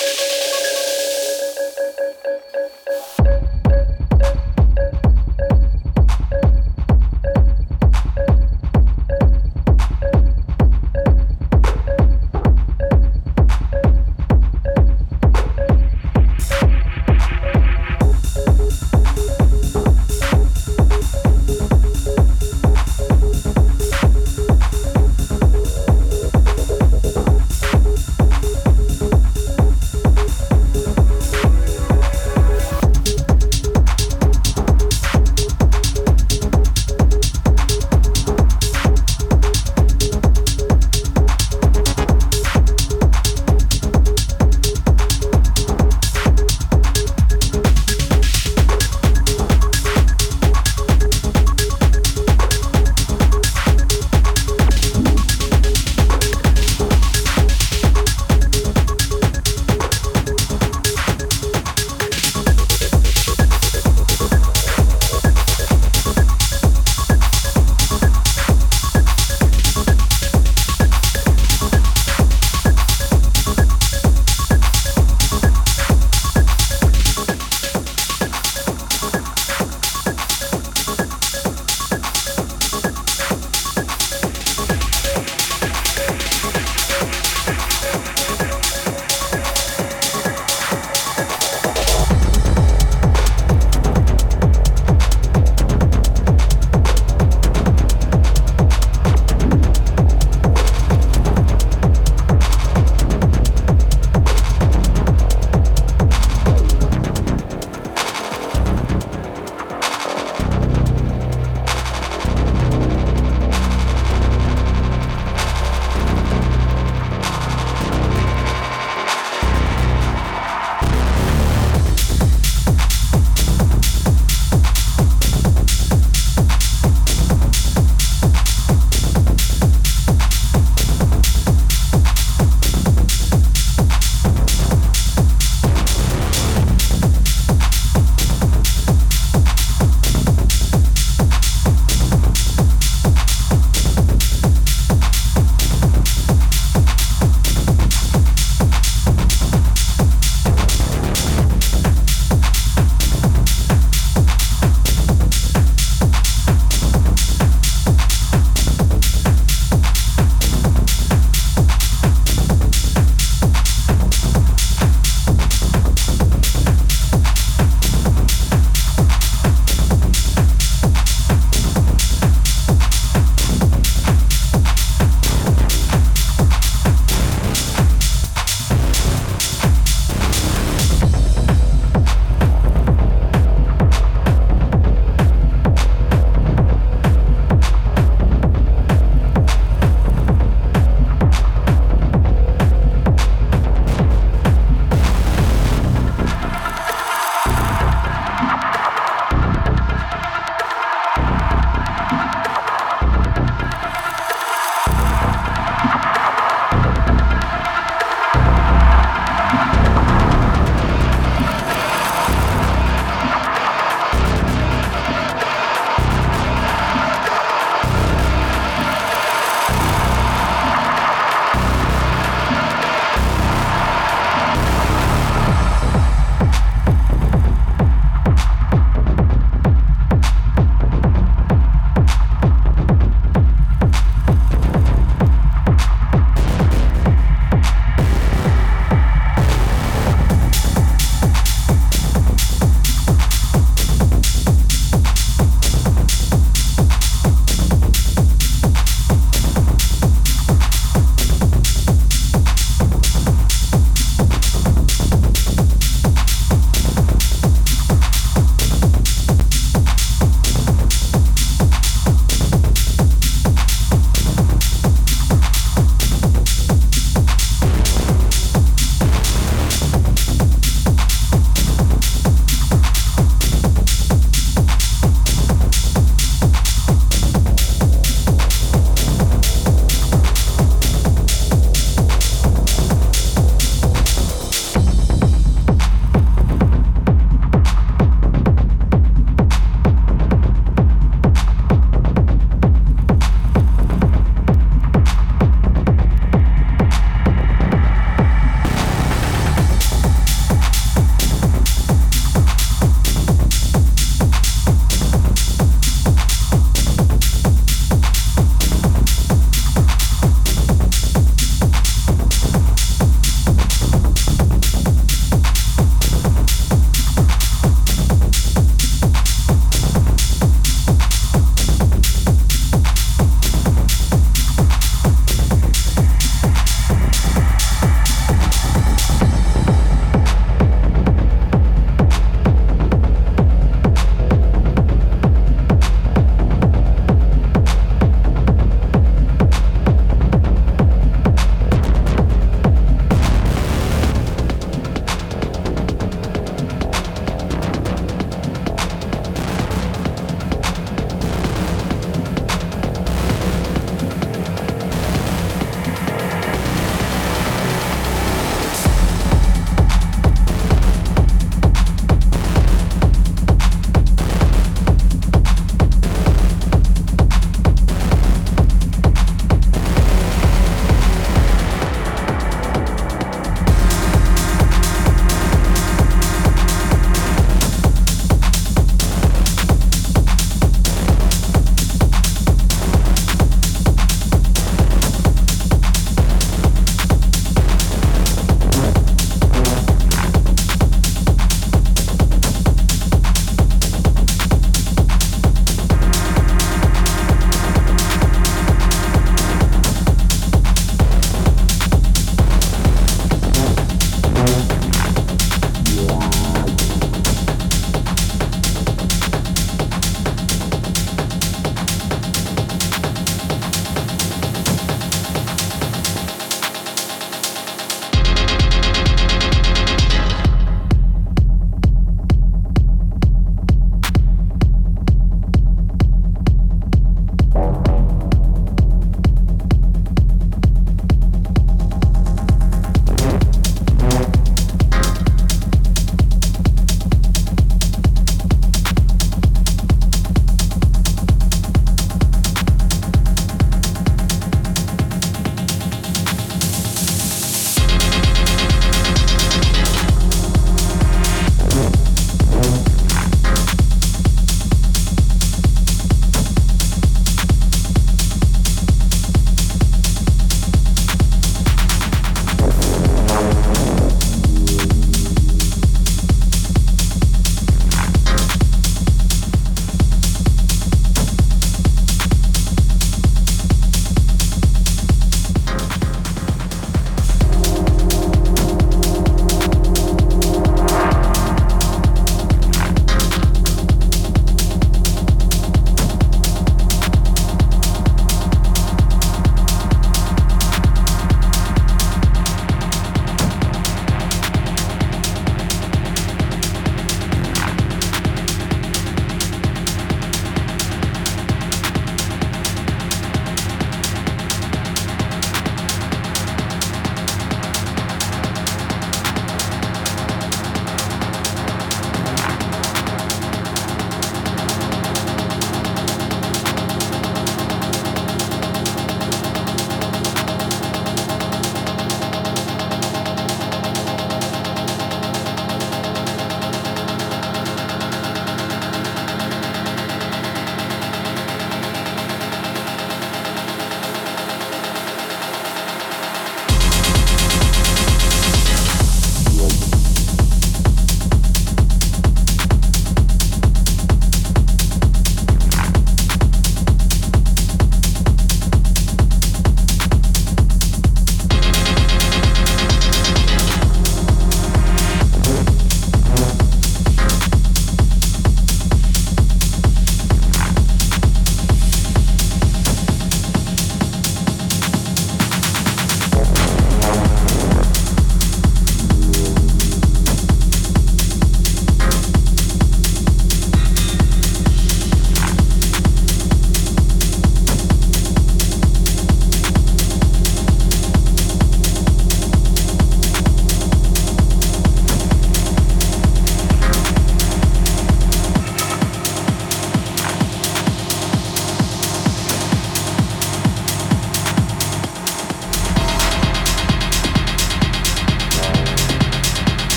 Bye.